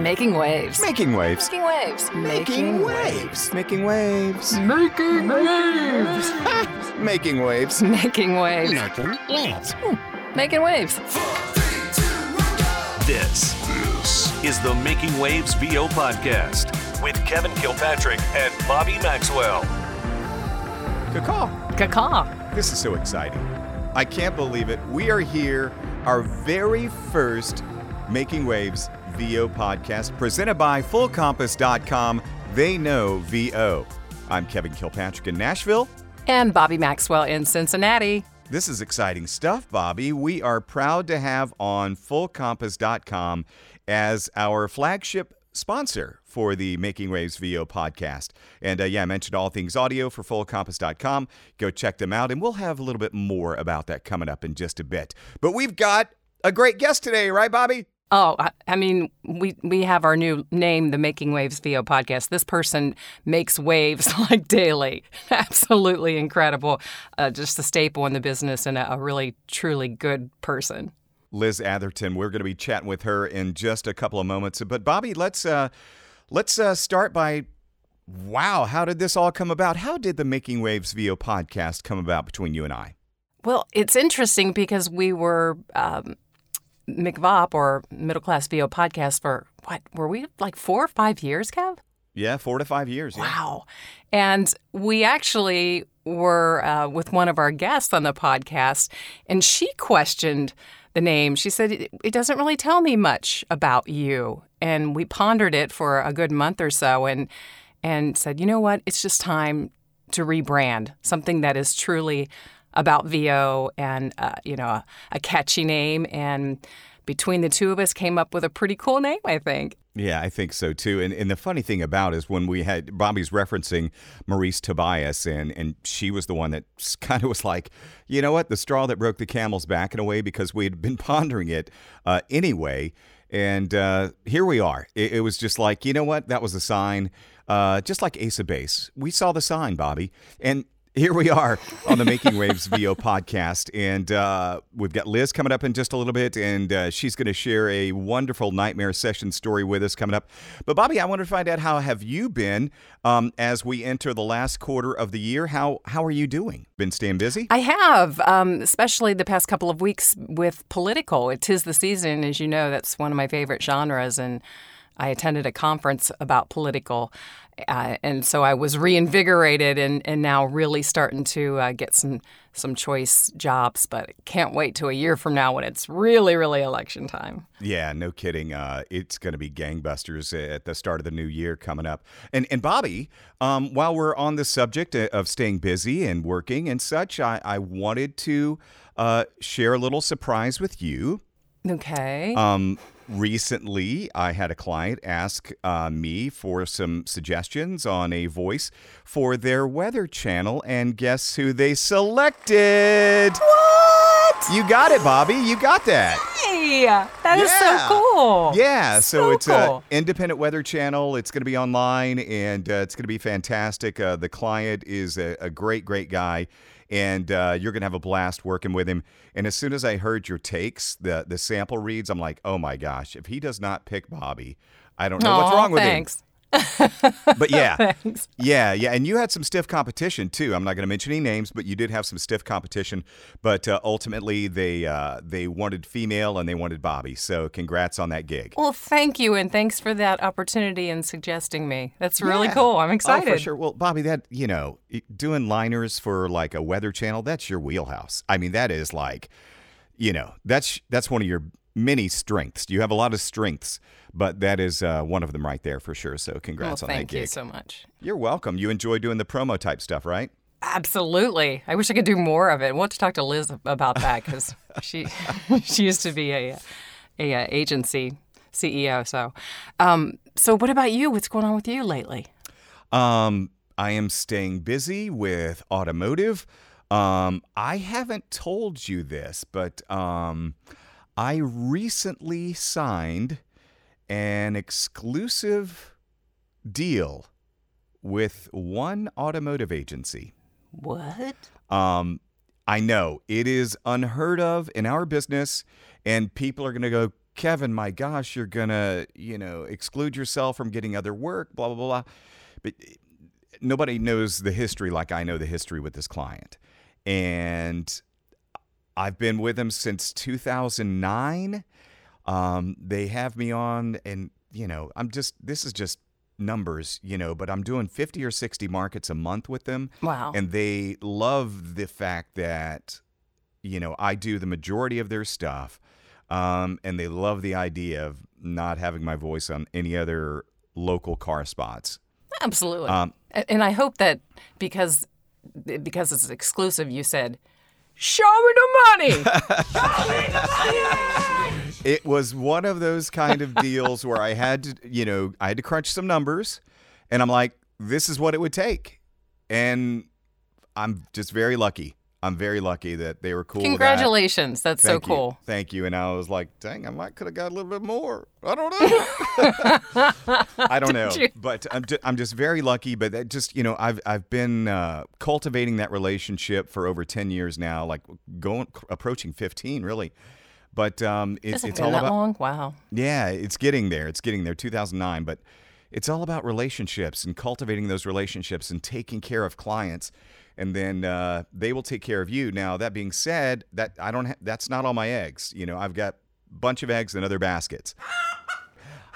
Making waves. Making waves. Making waves. Making waves. Making waves. Making waves. Making waves. Making waves. Making waves. Hmm. Making waves. This, this is the Making Wavs VO podcast with Kevin Kilpatrick and Bobbi Maxwell. Cacaw. Cacaw. This is so exciting. I can't believe it. We are here, our very first Making Wavs VO podcast presented by FullCompass.com. They know VO. I'm Kevin Kilpatrick in Nashville. And Bobbi Maxwell in Cincinnati. This is exciting stuff, Bobbi. We are proud to have on FullCompass.com as our flagship sponsor for the Making Wavs VO podcast. And uh, yeah, I mentioned all things audio for FullCompass.com. Go check them out, and we'll have a little bit more about that coming up in just a bit. But we've got a great guest today, right, Bobbi? Oh, I, mean, we we have our new name, the Making Wavs VO podcast. This person makes waves like daily. Absolutely incredible. Uh, just a staple in the business and a, a really, truly good person. Liz Atherton. We're going to be chatting with her in just a couple of moments. But Bobbi, let's uh, let's uh, start by wow, how did this all come about? How did the Making Wavs VO podcast come about between you and I? Well, it's interesting because we were um, McVop or Middle Class VO podcast for what were we like four or five years, Kev? Yeah, four to five years. yeah. Wow. And we actually were uh, with one of our guests on the podcast, and she questioned the name. She said, it, it doesn't really tell me much about you. And we pondered it for a good month or so and, and said, you know what? It's just time to rebrand something that is truly about VO and, uh, you know, a, a catchy name. And between the two of us came up with a pretty cool name, I think. Yeah, I think so too. And, and the funny thing about is when we had Bobbi's referencing Marice Tobias, and and she was the one that kind of was like, you know what, the straw that broke the camel's back in a way because we had been pondering it uh, anyway. And uh, here we are. It, it was just like, you know what, that was a sign. Uh, just like Ace of Base, we saw the sign, Bobbi, and here we are on the Making Wavs VO podcast, and uh, we've got Liz coming up in just a little bit, and uh, she's going to share a wonderful nightmare session story with us coming up. But Bobbi, I want to find out how have you been um, as we enter the last quarter of the year? How how are you doing? Been staying busy? I have, um, especially the past couple of weeks with political. It is the season, as you know. That's one of my favorite genres, and I attended a conference about political, uh, and so I was reinvigorated and, and now really starting to uh, get some some choice jobs. But can't wait to a year from now when it's really really election time. Yeah, no kidding. Uh, it's going to be gangbusters at the start of the new year coming up. And and Bobbi, um, while we're on the subject of staying busy and working and such, I, I wanted to uh, share a little surprise with you. Okay. Um, recently, I had a client ask uh, me for some suggestions on a voice for their weather channel, and guess who they selected? what? You got it, Bobbi. You got that. Hey, that is Yeah. so cool. Yeah, so, So it's a cool. independent weather channel. It's going to be online, and uh, it's going to be fantastic. Uh, the client is a, a great, great guy, and uh, you're going to have a blast working with him. And as soon as I heard your takes, the the sample reads, I'm like, oh my gosh, if he does not pick Bobbi, I don't know what's Aw, wrong with thanks. him. But yeah, Thanks. yeah, yeah, and you had some stiff competition too. I'm not going to mention any names, but you did have some stiff competition. But uh, ultimately, they uh, they wanted female and they wanted Bobbi. So congrats on that gig. Well, thank you, and thanks for that opportunity and suggesting me. That's really Yeah. cool. I'm Oh, excited. for sure. Well, Bobbi, that you know, doing liners for like a weather channel, that's your wheelhouse. I mean, that is like, you know, that's that's one of your many strengths. You have a lot of strengths, but that is uh, one of them right there for sure. So Well, congrats on that gig. thank you so much. You're welcome. You enjoy doing the promo type stuff, right? Absolutely. I wish I could do more of it. We'll have to talk to Liz about that because she she used to be a, a, uh agency CEO. So, um, so what about you? What's going on with you lately? Um, I am staying busy with automotive. Um, I haven't told you this, but um, I recently signed an exclusive deal with one automotive agency. What? Um, I know it is unheard of in our business, and people are going to go, Kevin, my gosh, you're gonna, you know, exclude yourself from getting other work, blah blah blah. blah. But eh, nobody knows the history like I know the history with this client, and I've been with them since 2009. Um, they have me on, and you know, I'm just this is just numbers, you know, but I'm doing 50 or 60 markets a month with them. Wow. And they love the fact that, you know, I do the majority of their stuff. Um, and they love the idea of not having my voice on any other local car spots. Absolutely. Um, and I hope that because because it's exclusive, you said, "Show me the money." It was one of those kind of deals where I had to, you know, I had to crunch some numbers and I'm like, this is what it would take. And I'm just very lucky. I'm very lucky that they were cool. with that. Congratulations. That's Thank so you. cool. Thank you. And I was like, dang, I might could have got a little bit more. I don't know. I don't know. you? But I'm just, I'm just very lucky. But that just, you know, I've I've been uh, cultivating that relationship for over 10 years now, like going approaching 15 really. But um, it, it it's been all that about long? Wow. yeah, it's getting there. It's getting there. 2009, but it's all about relationships and cultivating those relationships and taking care of clients, and then uh, they will take care of you. Now, that being said, that I don't. Ha- that's not all my eggs. You know, I've got a bunch of eggs in other baskets.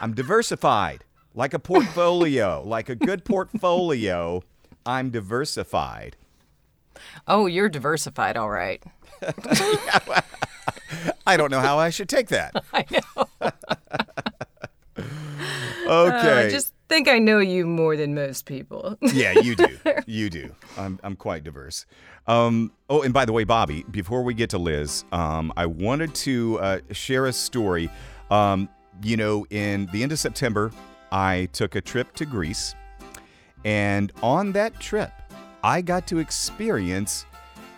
I'm diversified, like a portfolio, like a good portfolio. I'm diversified. Oh, you're diversified, all right. I don't know how I should take that. I know. Okay. I just think I know you more than most people. yeah, you do. You do. I'm, I'm quite diverse. Um, oh, and by the way, Bobbi, before we get to Liz, um, I wanted to uh, share a story. Um, you know, in the end of September, I took a trip to Greece. And on that trip, I got to experience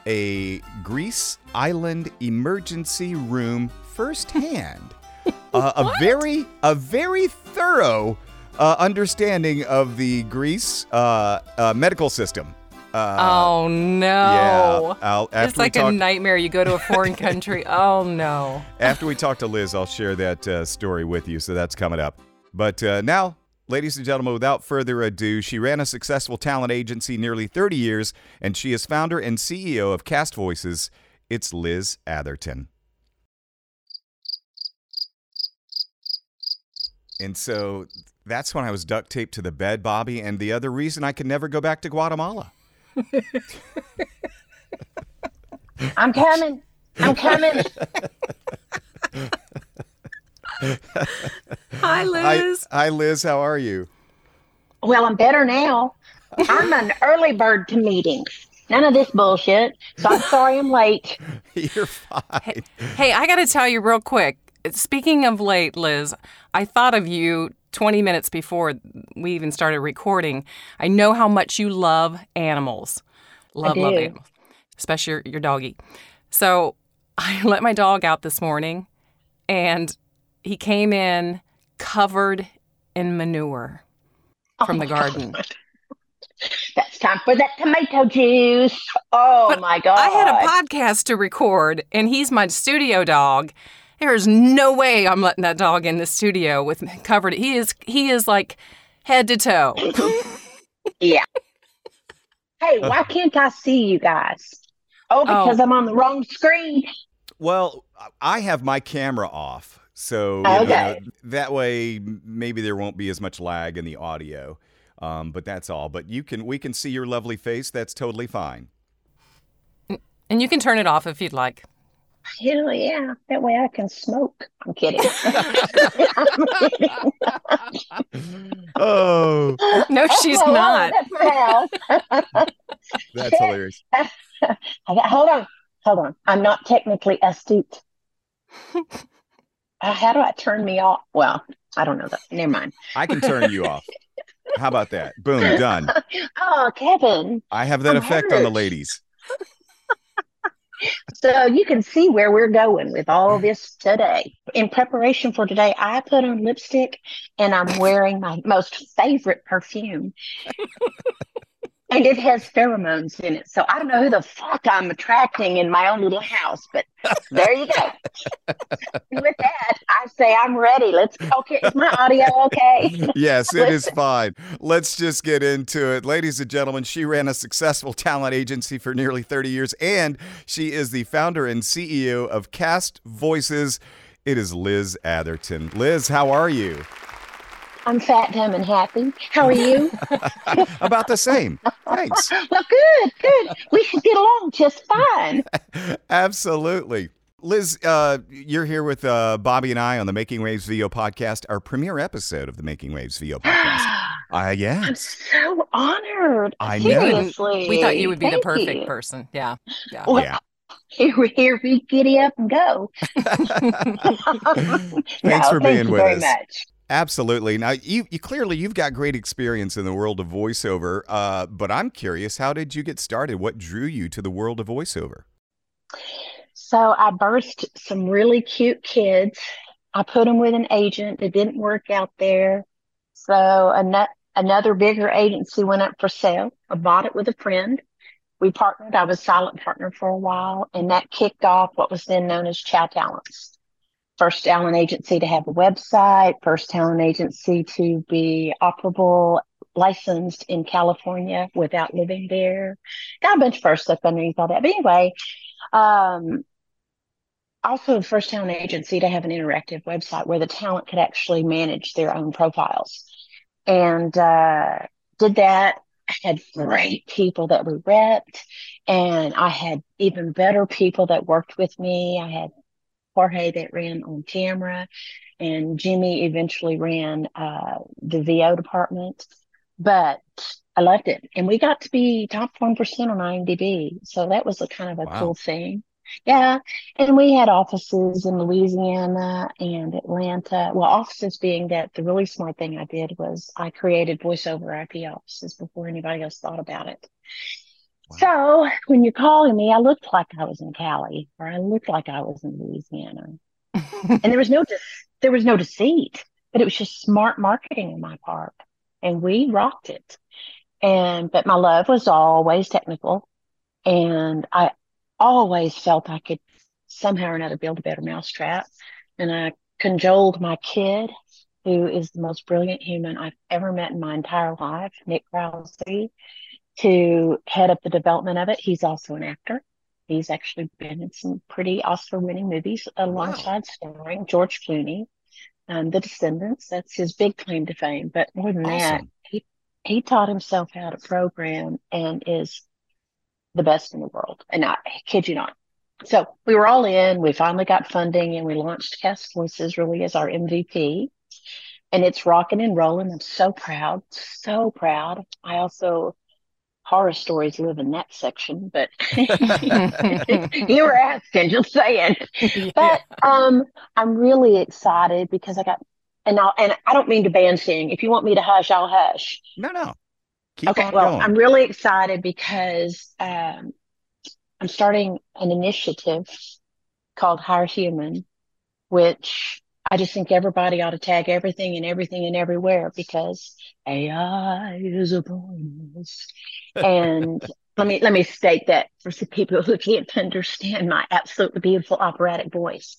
a Greece island emergency room firsthand. uh, a very, a very thorough uh, understanding of the Greece uh, uh, medical system. Uh, oh no. yeah, I'll, it's like talk, a nightmare. You go to a foreign country. Oh no. after we talk to Liz, I'll share that uh, story with you. So that's coming up. But uh, now, ladies and gentlemen, without further ado, she ran a successful talent agency nearly 30 years, and she is founder and CEO of Cast Voices. It's Liz Atherton. And so that's when I was duct taped to the bed, Bobbi, and the other reason I could never go back to Guatemala. I'm coming. I'm coming. Hi, Liz. Hi, hi, Liz. How are you? well, I'm better now. I'm an early bird to meetings. None of this bullshit. So I'm sorry I'm late. You're fine. Hey, I got to tell you real quick. Speaking of late, Liz, I thought of you 20 minutes before we even started recording. I know how much you love animals. Love, love animals, especially your, your doggy. So I let my dog out this morning and he came in covered in manure from oh, the garden. That's time for that tomato juice. Oh But my god. I had a podcast to record, and he's my studio dog. There's no way I'm letting that dog in the studio with covered. He is he is like head to toe. Yeah. Hey, why can't I see you guys? Oh, because I'm on the wrong screen. Well, I have my camera off, so you know, that way maybe there won't be as much lag in the audio. Um, but that's all. But you can we can see your lovely face. That's totally fine. And you can turn it off if you'd like. Hell yeah. That way I can smoke. I'm kidding. Oh, No, she's Hello, not. That's that's hilarious. I got, hold on. Hold on. I'm not technically astute. Uh, how do I turn me off? Well, I don't know that. Never mind. I can turn you off. How about that? Boom, done. Oh, Kevin. I have that I'm effect on the ladies. So you can see where we're going with all this today. In preparation for today, I put on lipstick and I'm wearing my most favorite perfume. And it has pheromones in it. So I don't know who the fuck I'm attracting in my own little house, but there you go. With that, I say I'm ready. Let's okay. Is my audio okay? yes, it is fine. Let's just get into it. Ladies and gentlemen, she ran a successful talent agency for nearly 30 years, and she is the founder and CEO of Cast Voices. It is Liz Atherton. Liz, how are you? I'm fat, dumb, and happy. How are you? About the same. Thanks. well, good, good. We should get along just fine. Absolutely. Liz, uh, you're here with uh, Bobbi and I on the Making Wavs VO podcast, our premiere episode of the Making Wavs VO podcast. uh, yeah. I'm so honored. I know. Seriously. We thought you would be the perfect you. person. Yeah. Yeah. Well, Yeah. Here, we- here we giddy up and go. Thanks No, for thank being you with very us. Much. Absolutely. Now, you, you clearly you've got great experience in the world of voiceover, uh, but I'm curious, how did you get started? What drew you to the world of voiceover? So I birthed some really cute kids. I put them with an agent. It didn't work out there. So ano- another bigger agency went up for sale. I bought it with a friend. We partnered. I was silent partner for a while, and that kicked off what was then known as Chow Talents. First talent agency to have a website, first talent agency to be operable, licensed in California without living there. Got a bunch of first stuff underneath all that. But anyway, um, also the first talent agency to have an interactive website where the talent could actually manage their own profiles. And uh, did that. I had great people that we repped, and I had even better people that worked with me. I had Jorge that ran on camera, and Jimmy eventually ran uh, the VO department. But I loved it, and we got to be top one percent on IMDb, so that was a kind of a Wow. cool thing. Yeah, and we had offices in Louisiana and Atlanta. Well, offices being that the really smart thing I did was I created voiceover IP offices before anybody else thought about it. So when you're calling me, I looked like I was in Cali or I looked like I was in Louisiana. and there was no de- there was no deceit, but it was just smart marketing on my part. And we rocked it. And but my love was always technical. And I always felt I could somehow or another build a better mousetrap. And I cajoled my kid, who is the most brilliant human I've ever met in my entire life, Nick Krause, to head up the development of it. He's also an actor. He's actually been in some pretty Oscar winning movies alongside starring George Clooney. Um, The Descendants, that's his big claim to fame. But more than that, he, he taught himself how to program and is the best in the world. And I kid you not. So we were all in. We finally got funding and we launched Cast Voices really as our MVP. And it's rocking and rolling. I'm so proud, so proud. I also horror stories live in that section, but you were asking, just saying. But um, I'm really excited because I got, and I and I don't mean to ban sing. If you want me to hush, I'll hush. No, no. Keep Okay, on well, going. I'm really excited because um, I'm starting an initiative called Hire Human, which I just think everybody ought to tag everything and everything and everywhere because AI is upon us. And let me let me state that for some people who can't understand my absolutely beautiful operatic voice.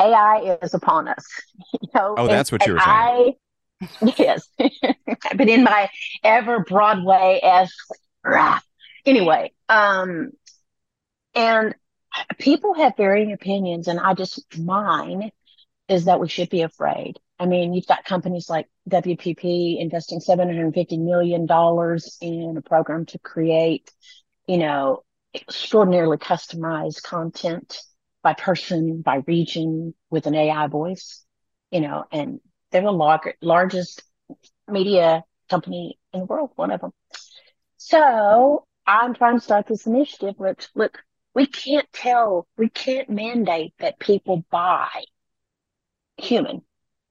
AI is upon us. You know, Oh, that's what you were saying. I, yes, but in my ever Broadway esque. Anyway, um, and people have varying opinions, and I just mine is that we should be afraid. I mean, you've got companies like WPP investing $750 million in a program to create, you know, extraordinarily customized content by person, by region with an AI voice, you know, and they're the lar- largest media company in the world, one of them. So I'm trying to start this initiative. Look, look, we can't tell, we can't mandate that people buy human.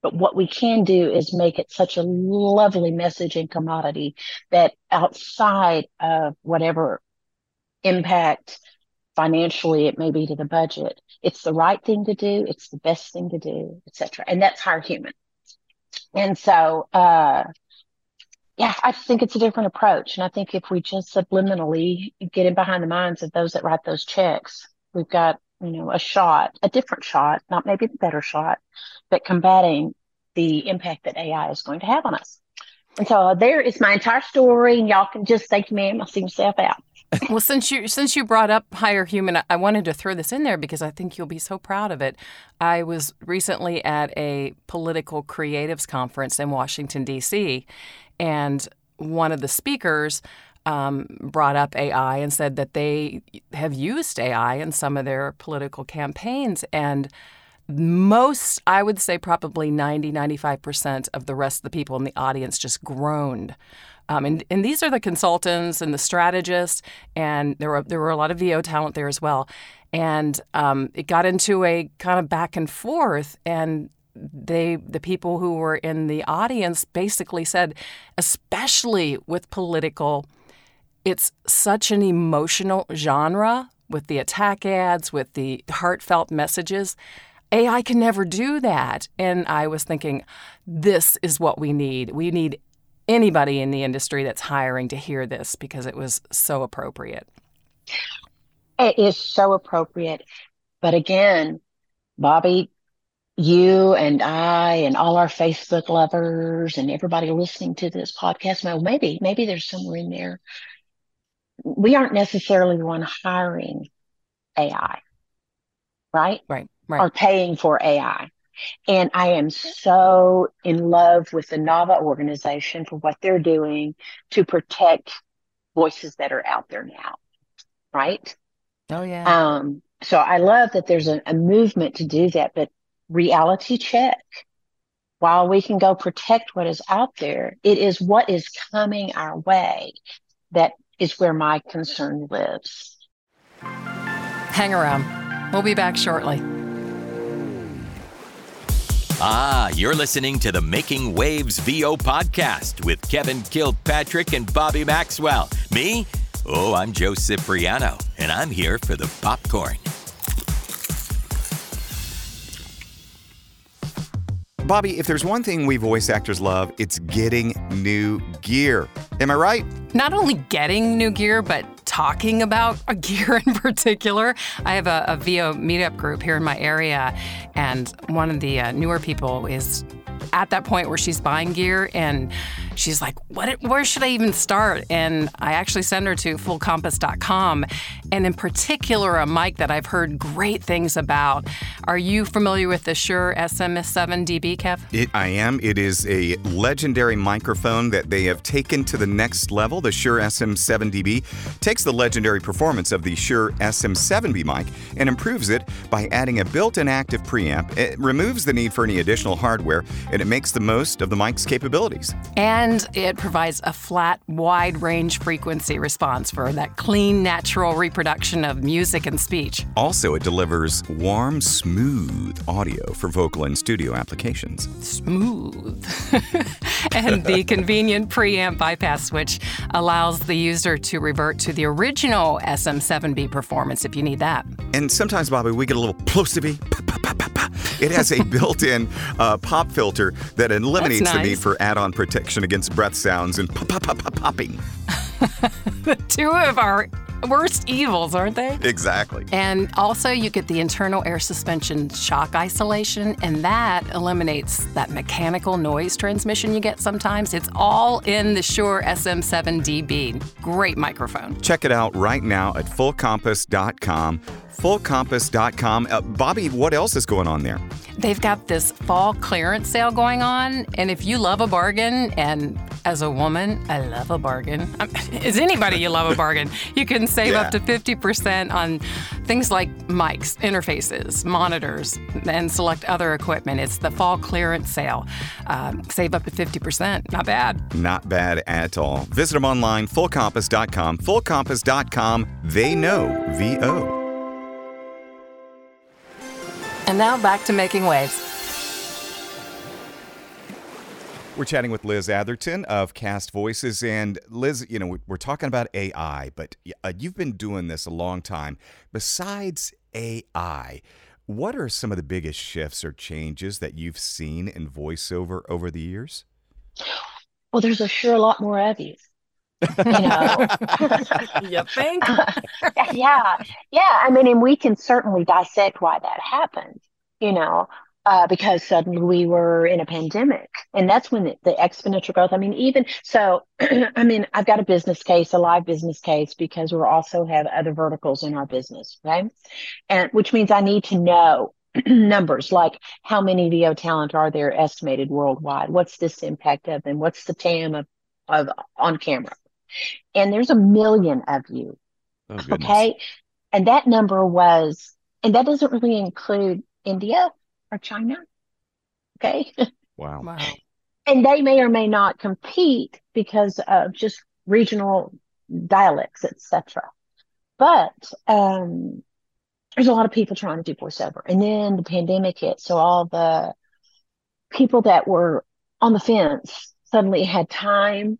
But what we can do is make it such a lovely message and commodity that outside of whatever impact financially it may be to the budget, it's the right thing to do, it's the best thing to do, etc. And that's hire human. And so uh yeah, I think it's a different approach. And I think if we just subliminally get in behind the minds of those that write those checks, we've got, you know, a shot, a different shot, not maybe the better shot, but combating the impact that AI is going to have on us. And so there is my entire story, and y'all can just thank me and I'll see myself out. well, since you since you brought up hire human, I wanted to throw this in there because I think you'll be so proud of it. I was recently at a political creatives conference in Washington D.C., and one of the speakers um, brought up AI and said that they have used AI in some of their political campaigns. And most, I would say probably 90, 95% of the rest of the people in the audience just groaned. Um, and, and these are the consultants and the strategists, and there were, there were a lot of VO talent there as well. And um, it got into a kind of back and forth, and they the people who were in the audience basically said especially with political it's such an emotional genre with the attack ads with the heartfelt messages. AI can never do that. And I was thinking this is what we need. We need anybody in the industry that's hiring to hear this because it was so appropriate. It is so appropriate. But again Bobbi you and I and all our Facebook lovers and everybody listening to this podcast, well, maybe, maybe there's somewhere in there. We aren't necessarily the one hiring AI, right? Right, right. Or paying for AI. And I am so in love with the NAVA organization for what they're doing to protect voices that are out there now, right? Oh, yeah. Um, so I love that there's a, a movement to do that, but reality check. While we can go protect what is out there, it is what is coming our way that is where my concern lives. Hang around. We'll be back shortly. Ah, you're listening to the Making Wavs VO podcast with Kevin Kilpatrick and Bobbi Maxwell. Me? Oh, I'm Joe Cipriano, and I'm here for the popcorn. Bobbi, if there's one thing we voice actors love, it's getting new gear. Am I right? Not only getting new gear, but talking about a gear in particular. I have a, a VO meetup group here in my area, and one of the uh, newer people is at that point where she's buying gear and she's like, what, where should I even start? And I actually send her to fullcompass.com. And in particular, a mic that I've heard great things about. Are you familiar with the Shure SM7DB, Kev? It, I am. It is a legendary microphone that they have taken to the next level. The Shure SM7DB takes the legendary performance of the Shure SM7B mic and improves it by adding a built in active preamp. It removes the need for any additional hardware and it makes the most of the mic's capabilities. And it provides a flat, wide range frequency response for that clean, natural reproduction of music and speech. Also, it delivers warm, smooth audio for vocal and studio applications. Smooth. and the convenient preamp bypass switch allows the user to revert to the original SM7B performance if you need that. And sometimes, Bobbi, we get a little plosivy. It has a built in uh, pop filter that eliminates nice. the need for add on protection against breath sounds and pop, pop, pop, pop, popping. Two of our worst evils, aren't they? Exactly. And also, you get the internal air suspension shock isolation, and that eliminates that mechanical noise transmission you get sometimes. It's all in the Shure SM7DB. Great microphone. Check it out right now at fullcompass.com. Fullcompass.com. Uh, Bobbi, what else is going on there? They've got this fall clearance sale going on, and if you love a bargain, and as a woman, I love a bargain. Is anybody you love a bargain? You can save Yeah. up to 50% on things like mics, interfaces, monitors, and select other equipment. It's the fall clearance sale. Um, save up to 50%. Not bad. Not bad at all. Visit them online, fullcompass.com. Fullcompass.com. They know VO. And now back to making waves. We're chatting with Liz Atherton of Cast Voices. And Liz, you know, we- we're talking about AI, but uh, you've been doing this a long time. Besides AI, what are some of the biggest shifts or changes that you've seen in voiceover over the years? well, there's a sure a lot more of you. You know, you think? yeah, yeah. I mean, and we can certainly dissect why that happened. You know, uh, because suddenly we were in a pandemic. And that's when the, the exponential growth, I mean, even so, I mean, I've got a business case, a live business case, because we also have other verticals in our business, right? And which means I need to know numbers like how many VO talent are there estimated worldwide? What's this impact of them? What's the TAM of, of on camera? And there's a million of you. Oh, okay. And that number was, and that doesn't really include India or China. Okay. Wow. Wow. and they may or may not compete because of just regional dialects, etc. But um, there's a lot of people trying to do voiceover, and then the pandemic hit, so all the people that were on the fence suddenly had time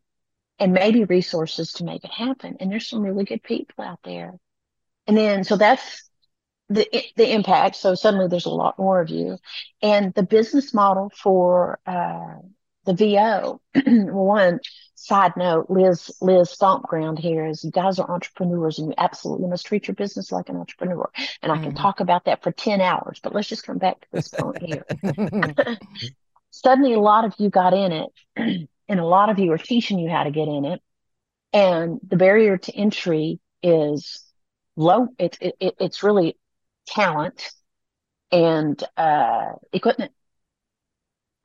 and maybe resources to make it happen. And there's some really good people out there. And then so that's the the impact. So suddenly there's a lot more of you, and the business model for uh, the VO. one side note, Liz Liz Stompground here is you guys are entrepreneurs and you absolutely must treat your business like an entrepreneur. And I can Mhm. talk about that for ten hours, but let's just come back to this point here. Suddenly, a lot of you got in it, and a lot of you are teaching you how to get in it. And the barrier to entry is low. It's it, it, it's really talent and uh, equipment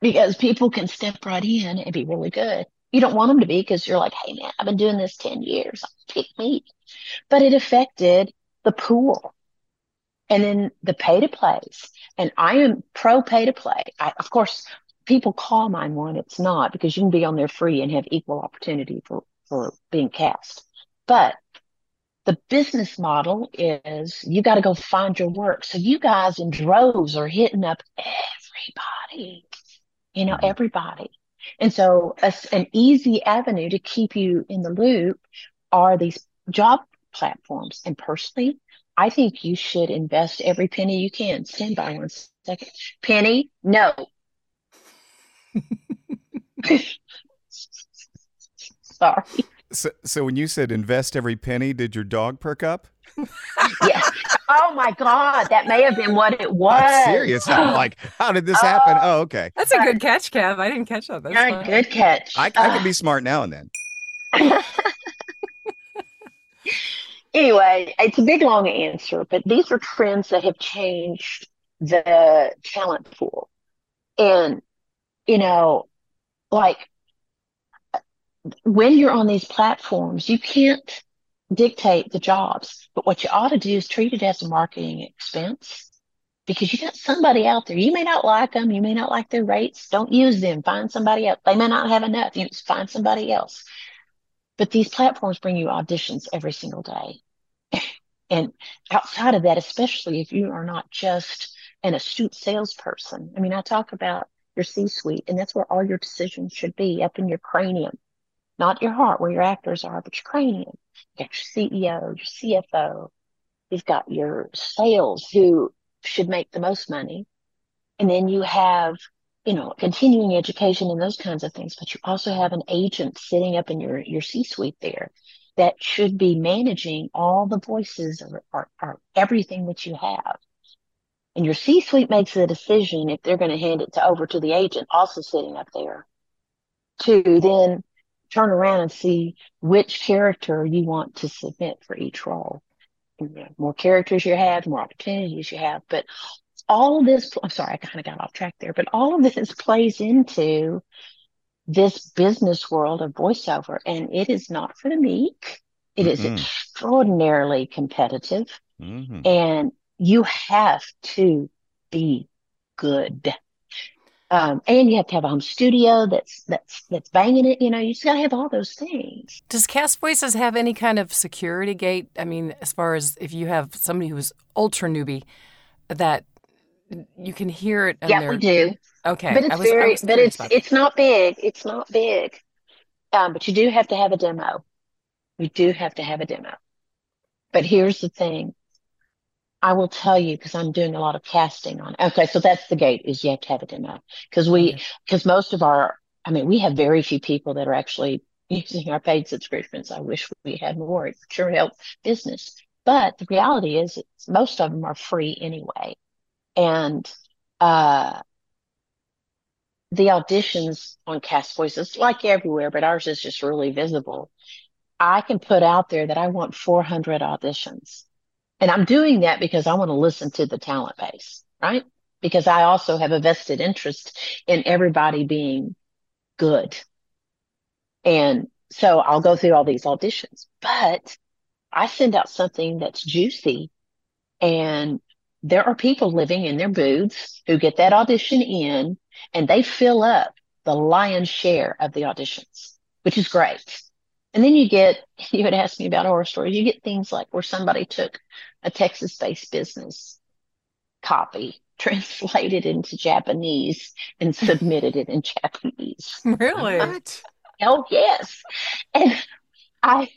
because people can step right in and be really good. You don't want them to be because you're like, hey man, I've been doing this 10 years. Pick me. But it affected the pool and then the pay to plays. And I am pro pay to play. I, of course, people call mine one. It's not because you can be on there free and have equal opportunity for, for being cast. But the business model is you got to go find your work. So you guys in droves are hitting up everybody, you know, Mhm. everybody. And so a an easy avenue to keep you in the loop are these job platforms. And personally, I think you should invest every penny you can. Stand by one second. Penny, no. Sorry. So, so when you said invest every penny, did your dog perk up? Yeah. Oh my God. That may have been what it was. I'm serious. I'm like, how did this happen? Oh, oh okay. That's a good catch, Kev. I didn't catch that. That's Yeah, fine. good catch. I, I can uh. be smart now and then. anyway, it's a big long answer, but these are trends that have changed the talent pool. And, you know, like when you're on these platforms, you can't dictate the jobs, but what you ought to do is treat it as a marketing expense because you got somebody out there. You may not like them. You may not like their rates. Don't use them. Find somebody else. They may not have enough. You find somebody else. But these platforms bring you auditions every single day. And outside of that, especially if you are not just an astute salesperson, I mean, I talk about your C suite, and that's where all your decisions should be up in your cranium, not your heart where your actors are, but your cranium. You got your CEO, your CFO, you've got your sales who should make the most money. And then you have, you know, continuing education and those kinds of things, but you also have an agent sitting up in your, your C suite there that should be managing all the voices or, or, or everything that you have. And your C suite makes the decision if they're going to hand it to over to the agent also sitting up there to then turn around and see which character you want to submit for each role. And the more characters you have, the more opportunities you have. But all of this, I'm sorry, I kind of got off track there, but all of this plays into this business world of voiceover, and it is not for the meek. It is Mm-mm. extraordinarily competitive, hmm and you have to be good. Um, and you have to have a home studio that's that's that's banging it. You know, you just gotta have all those things. Does Cast Voices have any kind of security gate? I mean, as far as if you have somebody who's ultra newbie, that you can hear it. yeah, their- we do. Okay, but it's was- very but it's it's not big it's not big um but you do have to have a demo you do have to have a demo but here's the thing i will tell you because i'm doing a lot of casting on okay so that's the gate is you have to have a demo because we because most of our I mean, we have very few people that are actually using our paid subscriptions. I wish we had more. It sure helps business. But the reality is, most of them are free anyway. And uh, the auditions on Cast Voices, like everywhere, but ours is just really visible. I can put out there that I want 400 auditions. And I'm doing that because I want to listen to the talent base, right? Because I also have a vested interest in everybody being good. And so I'll go through all these auditions, but I send out something that's juicy and there are people living in their booths who get that audition in and they fill up the lion's share of the auditions, which is great. And then you get, you had asked me about horror stories. You get things like where somebody took a Texas based business copy, translated into Japanese and submitted it in Japanese. Really? What? Oh, yes. And I,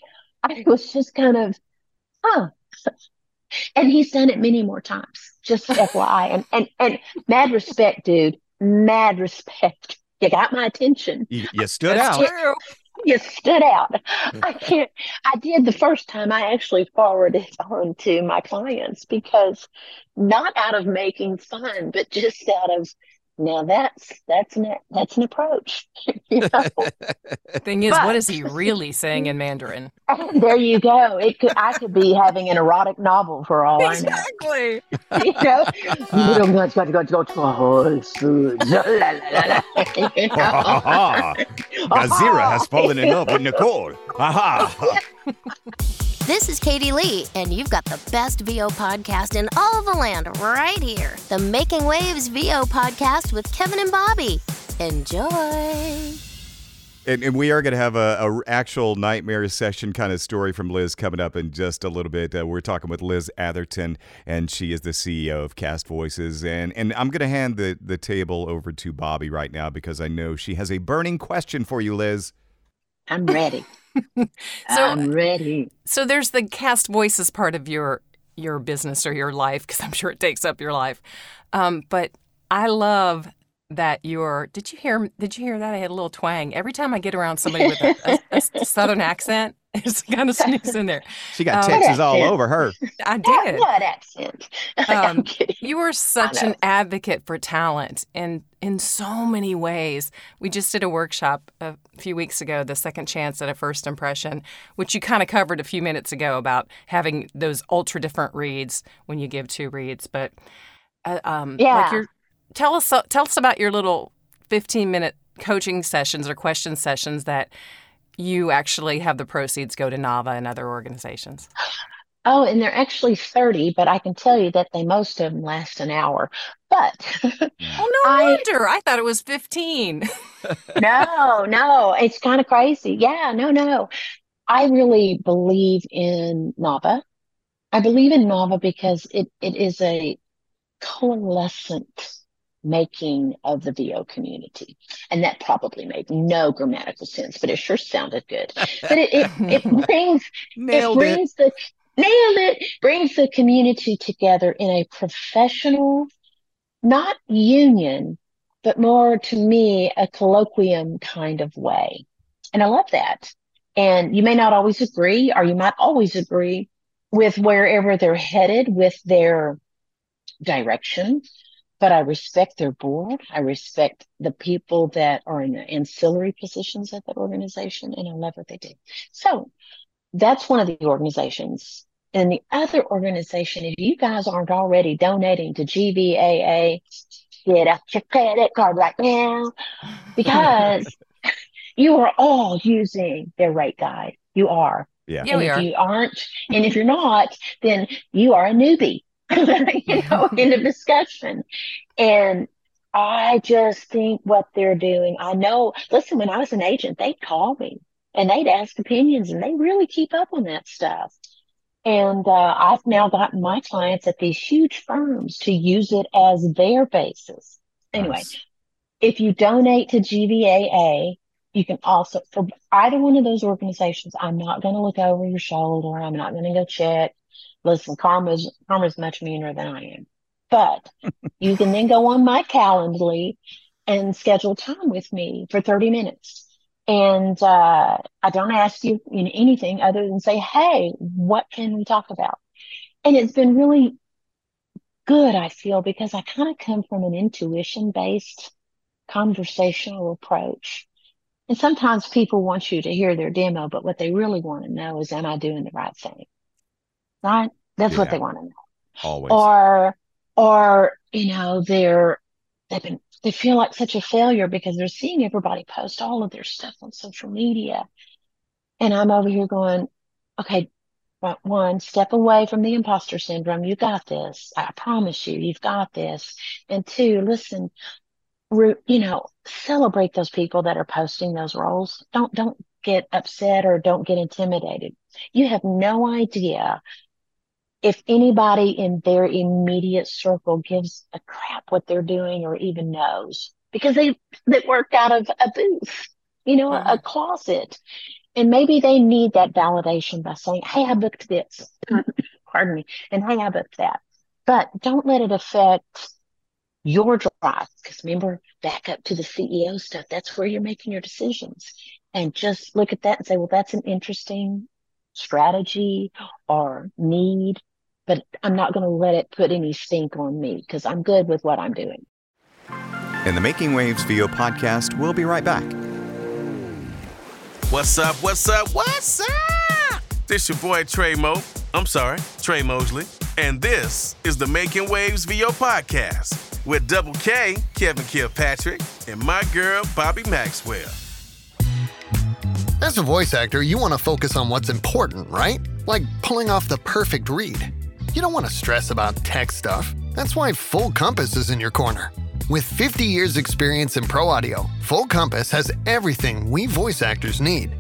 I was just kind of, huh. And he's done it many more times, just FYI. And, and, and mad respect, dude. Mad respect. You got my attention. You, you stood That's out. true. You stood out. I can't, I did the first time I actually forwarded it on to my clients because not out of making fun, but just out of, now that's, that's an, that's an approach. you know? Thing is, But- what is he really saying in Mandarin? There you go. It could, I could be having an erotic novel for all I know. Exactly. You know, uh. you don't got to go to a Whole Foods. La, la, la, la. You know? Gazira has fallen in love with Nicole. Aha! This is Katie Lee, and you've got the best VO podcast in all of the land right here. The Making Wavs VO podcast with Kevin and Bobbi. Enjoy. And, and we are going to have a, a actual nightmare session kind of story from Liz coming up in just a little bit. Uh, we're talking with Liz Atherton, and she is the CEO of Cast Voices. And and I'm going to hand the the table over to Bobbi right now because I know she has a burning question for you, Liz. I'm ready. So- I'm ready. So there's the cast voices part of your your business or your life because I'm sure it takes up your life. Um, but I love that you're. Did you hear? Did you hear that? I had a little twang every time I get around somebody with a, a, a southern accent. It's kind of sneaks in there. She got Um, Texas all over her. I What, did. what accent? I'm Um, kidding. You are such an advocate for talent in in so many ways. We just did a workshop a few weeks ago, the second chance at a first impression, which you kind of covered a few minutes ago about having those ultra different reads when you give two reads. But uh, um, Yeah. like your, tell us tell us about your little fifteen minute coaching sessions or question sessions that you actually have the proceeds go to Nava and other organizations. Oh, and they're actually 30, but I can tell you that they most of them last an hour. But Oh no I- wonder! I thought it was fifteen. no, no, it's kind of crazy. Yeah, no, no. I really believe in Nava. I believe in Nava because it, it is a coalescent making of the VO community. And that probably made no grammatical sense, but it sure sounded good. But it, it, it brings Nailed it it. brings the nailed it brings the community together in a professional not union but more to me a colloquium kind of way and i love that and you may not always agree or you might always agree with wherever they're headed with their direction but i respect their board i respect the people that are in the ancillary positions at that organization and i love what they do so that's one of the organizations. And the other organization, if you guys aren't already donating to GVAA, get out your credit card right now because you are all using their rate guide. You are. Yeah. Yeah, and we if are. you aren't, and if you're not, then you are a newbie, you know, in the discussion. And I just think what they're doing, I know, listen, when I was an agent, they'd call me and they'd ask opinions and they really keep up on that stuff. And uh, I've now gotten my clients at these huge firms to use it as their basis. Anyway, Nice. if you donate to GVAA, you can also, for either one of those organizations, I'm not going to look over your shoulder. I'm not going to go check. Listen, karma's, karma's much meaner than I am. But you can then go on my Calendly and schedule time with me for 30 minutes. And uh, I don't ask you, anything other than say, hey, what can we talk about? And it's been really good, I feel, because I kind of come from an intuition based conversational approach. And sometimes people want you to hear their demo, but what they really want to know is, am I doing the right thing? Right? That's yeah. what they want to know. Always. Or, or, you know, they're, they've been, they feel like such a failure because they're seeing everybody post all of their stuff on social media. And I'm over here going, okay, one, step away from the imposter syndrome. You got this. I promise you, you've got this. And two, listen, you know, celebrate those people that are posting those roles. Don't, don't get upset or don't get intimidated. You have no idea if anybody in their immediate circle gives a crap what they're doing or even knows because they, they work out of a booth, you know, mm-hmm. a, a closet. And maybe they need that validation by saying, Hey, I booked this. Pardon me. And hey, I booked that. But don't let it affect your drive. Because remember, back up to the CEO stuff, that's where you're making your decisions. And just look at that and say, well, that's an interesting strategy or need, but I'm not going to let it put any stink on me because I'm good with what I'm doing. In the Making Wavs VO podcast, we'll be right back. What's up? What's up? What's up? This your boy Trey Mo. I'm sorry, Trey Mosley. And this is the Making Wavs VO podcast with Double K, Kevin Kilpatrick, and my girl, Bobbi Maxwell. As a voice actor, you want to focus on what's important, right? Like pulling off the perfect read. You don't want to stress about tech stuff. That's why Full Compass is in your corner. With 50 years' experience in pro audio, Full Compass has everything we voice actors need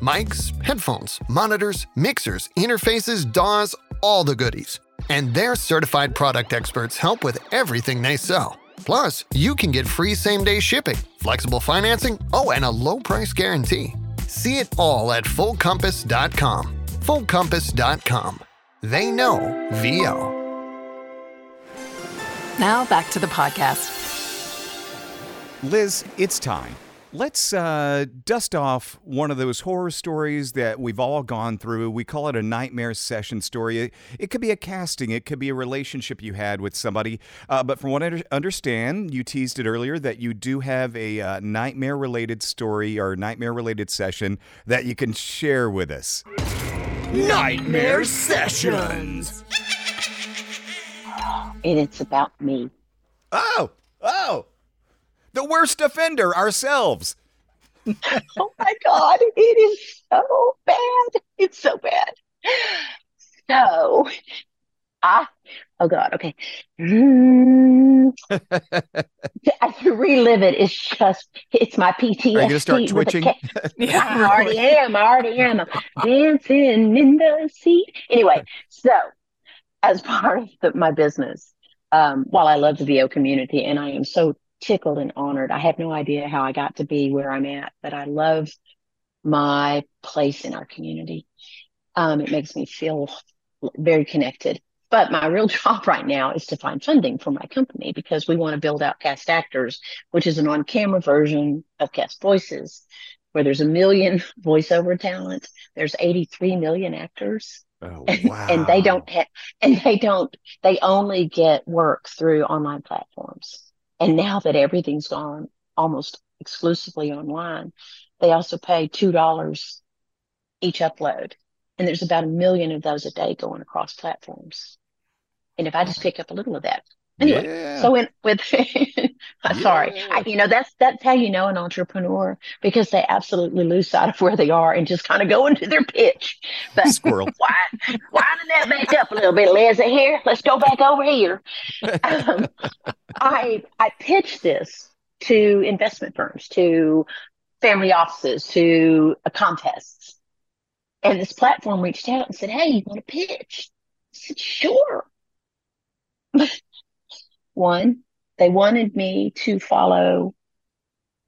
mics, headphones, monitors, mixers, interfaces, DAWs, all the goodies. And their certified product experts help with everything they sell. Plus, you can get free same day shipping, flexible financing, oh, and a low price guarantee. See it all at fullcompass.com. Fullcompass.com. They know VO. Now back to the podcast. Liz, it's time let's uh, dust off one of those horror stories that we've all gone through. We call it a nightmare session story. It, it could be a casting, it could be a relationship you had with somebody. Uh, but from what I understand, you teased it earlier that you do have a uh, nightmare related story or nightmare related session that you can share with us. Nightmare Sessions! And it's about me. Oh, oh the worst offender ourselves. oh my God, it is so bad. It's so bad. So, I, oh God, okay. Mm, to relive it is just, it's my PTSD. Are you going to start twitching? yeah, I already am. I already am. Dancing in the seat. Anyway, so as part of the, my business, um, while I love the VO community and I am so tickled and honored. I have no idea how I got to be where I'm at, but I love my place in our community. Um, it makes me feel very connected. But my real job right now is to find funding for my company because we want to build out Cast Actors, which is an on camera version of Cast Voices, where there's a million voiceover talent. There's 83 million actors. Oh, wow. and they don't have, and they don't, they only get work through online platforms. And now that everything's gone almost exclusively online, they also pay $2 each upload. And there's about a million of those a day going across platforms. And if I just pick up a little of that, anyway, yeah. so in with, I'm sorry, I, you know, that's, that's how you know an entrepreneur because they absolutely lose sight of where they are and just kind of go into their pitch. But Squirrel. why, why did that back up a little bit, Liz? Here, let's go back over here. Um, I, I pitched this to investment firms, to family offices, to contests. And this platform reached out and said, Hey, you want to pitch? I said, Sure. One, they wanted me to follow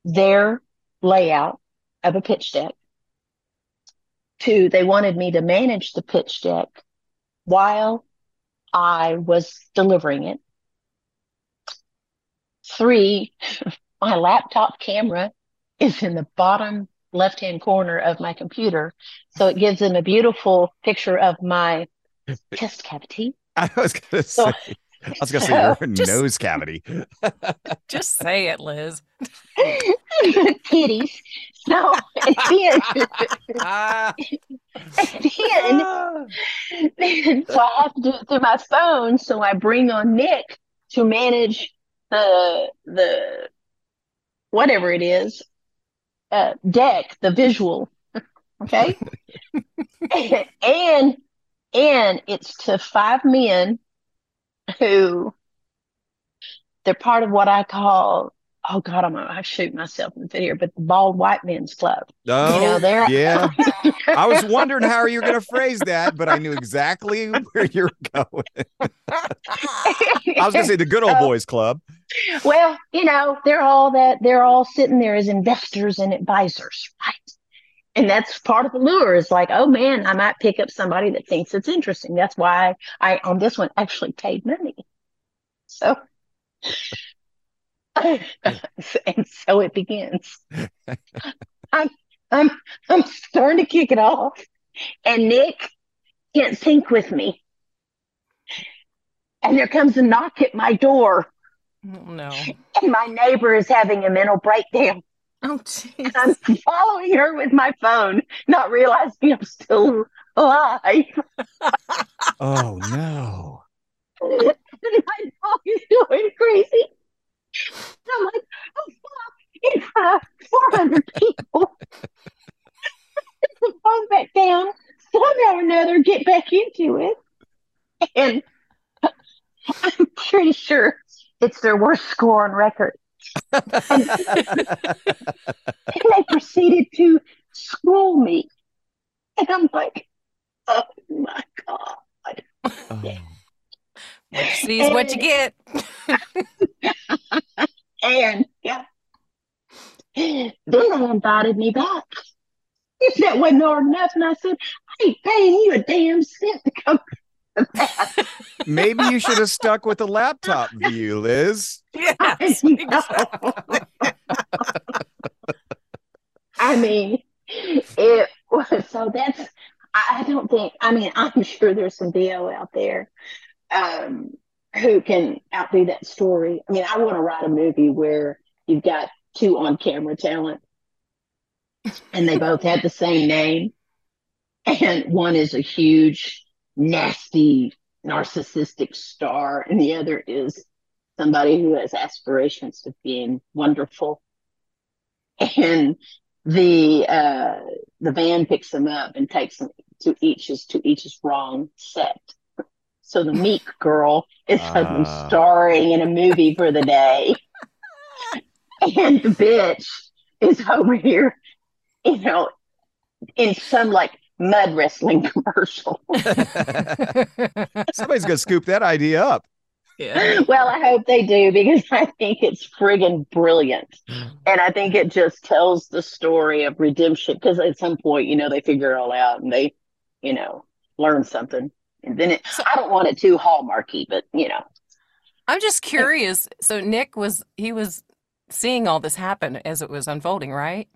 their layout of a pitch deck. Two, they wanted me to manage the pitch deck while I was delivering it. Three, my laptop camera is in the bottom left hand corner of my computer. So it gives them a beautiful picture of my chest cavity. I was gonna So- say. I was gonna say your just- nose cavity. Just say it, Liz. titties. So and then, Ah. and then, then so I have to do it through my phone. So I bring on Nick to manage the the whatever it is uh, deck, the visual. Okay, and and it's to five men who they're part of what I call. Oh God, I'm gonna I shoot myself in the here, but the bald white men's club. Oh, You know, they're yeah. I was wondering how you were going to phrase that, but I knew exactly where you're going. I was going to say the good old boys club. Well, you know, they're all that they're all sitting there as investors and advisors, right? And that's part of the lure is like, oh man, I might pick up somebody that thinks it's interesting. That's why I on this one actually paid money. So and so it begins. I'm I'm I'm starting to kick it off. And Nick can't sync with me. And there comes a knock at my door. Oh, no. and my neighbor is having a mental breakdown. Oh, jeez. I'm following her with my phone, not realizing I'm still alive. Oh no. and my dog is going crazy. And I'm like, oh fuck, in front of 400 people. The phone back down, somehow or another get back into it. And I'm pretty sure it's their worst score on record. And they proceeded to school me. And I'm like, oh my God. Oh. What you see is what you get. And yeah. Then they invited me back. If that wasn't hard enough, and I said, I ain't paying you a damn cent to come to. Maybe you should have stuck with the laptop view, Liz. I mean, it was so that's I don't think I mean I'm sure there's some VO out there um who can outdo that story. I mean, I want to write a movie where you've got two on camera talent and they both have the same name. And one is a huge, nasty, narcissistic star, and the other is somebody who has aspirations of being wonderful. And the uh, the van picks them up and takes them to each's to each's wrong set. So the meek girl is Ah. starring in a movie for the day, and the bitch is over here, you know, in some like mud wrestling commercial. Somebody's to scoop that idea up. Yeah. well, I hope they do because I think it's friggin' brilliant. Mm. And I think it just tells the story of redemption because at some point, you know, they figure it all out and they, you know, learn something. And then it, so, I don't want it too hallmarky, but you know, I'm just curious. So Nick was he was seeing all this happen as it was unfolding, right?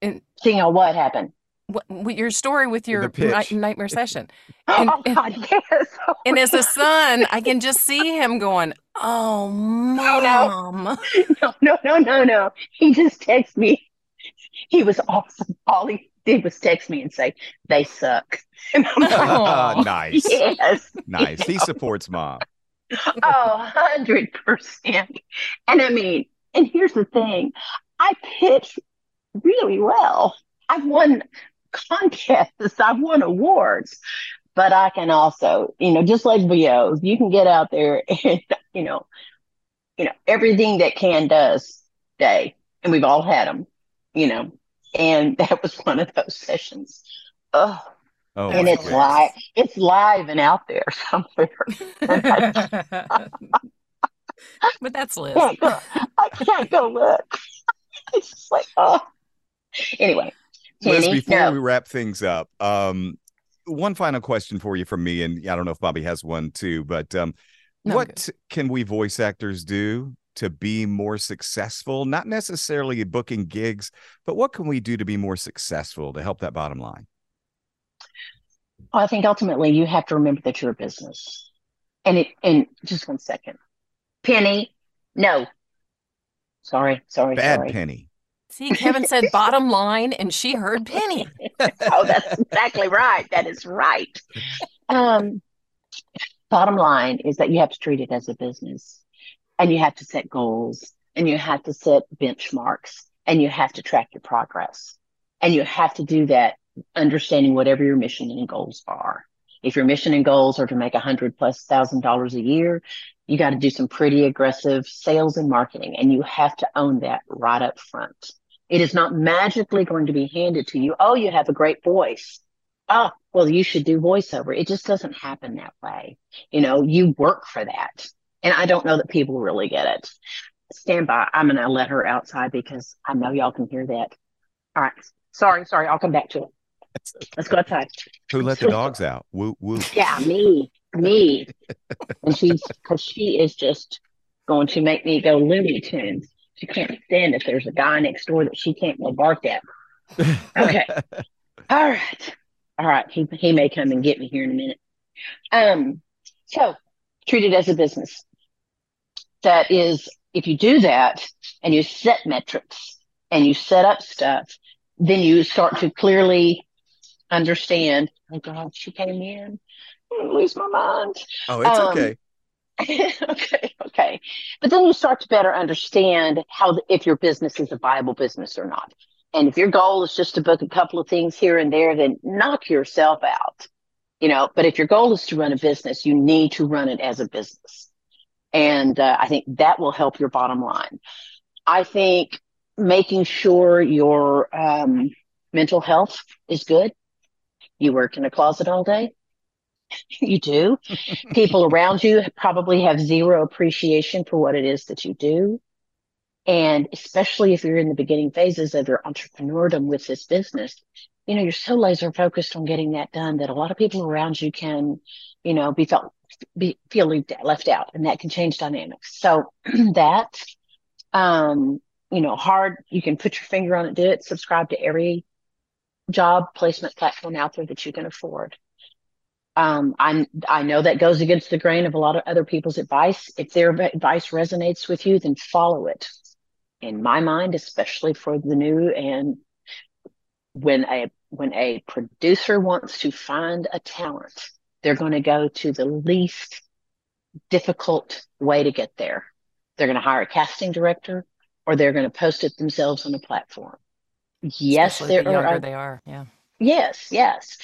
And seeing how what happened. What, what your story with your night, nightmare session, oh And- oh and- God, yes. and as a son, I can just see him going, "Oh, mom." no, no, no, no, no. He just texted me. He was awesome. All he did was text me and say, they suck. And I'm like, Aw. Ah, nice. yes. Nice. He supports mom. Oh, 100%. And I mean, and here's the thing I pitch really well. I've won contests, I've won awards, but I can also, you know, just like VO, you can get out there and, you know, you know, everything that can does day, and we've all had them, you know, and that was one of those sessions. Oh, Oh, and it's goodness. live, it's live and out there somewhere. but that's Liz. can't go, I can't go look. It's just like, oh. Anyway, Liz, before no. we wrap things up, um, one final question for you from me, and I don't know if Bobbi has one too, but um, No, what can we voice actors do to be more successful? Not necessarily booking gigs, but what can we do to be more successful to help that bottom line? Well, I think ultimately you have to remember that you're a business. And it and just one second. Penny, no. Sorry, sorry, Bad sorry. penny. See, Kevin said bottom line, and she heard penny. oh, that's exactly right. That is right. Um, bottom line is that you have to treat it as a business and you have to set goals and you have to set benchmarks and you have to track your progress and you have to do that understanding whatever your mission and goals are. If your mission and goals are to make a hundred plus thousand dollars a year, you got to do some pretty aggressive sales and marketing and you have to own that right up front. It is not magically going to be handed to you. Oh, you have a great voice. Oh, well, you should do voiceover. It just doesn't happen that way. You know, you work for that. And I don't know that people really get it. Stand by. I'm going to let her outside because I know y'all can hear that. All right. Sorry, sorry. I'll come back to it. Let's go outside. Who let the dogs out? Woo, woo. Yeah, me, me. and she's, because she is just going to make me go Looney Tunes. She can't stand if there's a guy next door that she can't go bark at. Okay. All right. All right. He, he may come and get me here in a minute. Um, so treat it as a business. That is, if you do that and you set metrics and you set up stuff, then you start to clearly understand. Oh God, she came in. I'm gonna lose my mind. Oh, it's Um, okay. okay, okay. But then you start to better understand how if your business is a viable business or not. And if your goal is just to book a couple of things here and there, then knock yourself out. You know, but if your goal is to run a business, you need to run it as a business. And uh, I think that will help your bottom line. I think making sure your um, mental health is good. You work in a closet all day. you do. People around you probably have zero appreciation for what it is that you do. And especially if you're in the beginning phases of your entrepreneurdom with this business, you know, you're so laser focused on getting that done that a lot of people around you can, you know, be felt, be, feel left left out and that can change dynamics. So that, um, you know, hard, you can put your finger on it, do it, subscribe to every job placement platform out there that you can afford. Um, I I know that goes against the grain of a lot of other people's advice. If their advice resonates with you, then follow it. In my mind, especially for the new and when a when a producer wants to find a talent, they're going to go to the least difficult way to get there. They're going to hire a casting director or they're going to post it themselves on a platform. Yes, Especially there the are they are. Yeah. Yes, yes.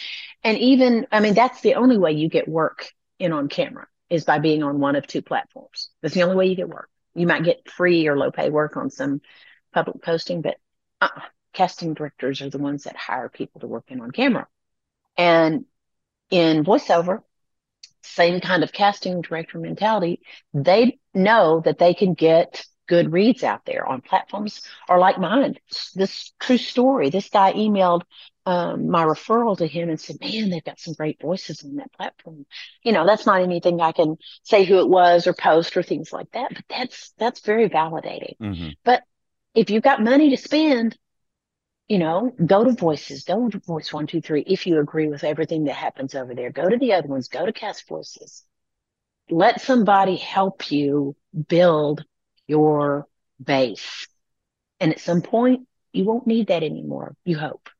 And even, I mean, that's the only way you get work in on camera is by being on one of two platforms. That's the only way you get work. You might get free or low pay work on some public posting, but uh, casting directors are the ones that hire people to work in on camera. And in voiceover, same kind of casting director mentality. They know that they can get good reads out there on platforms or like mine. This true story. This guy emailed um, my referral to him and said, man, they've got some great voices on that platform. You know, that's not anything I can say who it was or post or things like that, but that's, that's very validating. hmm But if you've got money to spend, you know, go to voices, go to voice one, two, three. If you agree with everything that happens over there, go to the other ones, go to cast voices. Let somebody help you build your base. And at some point, you won't need that anymore, you hope,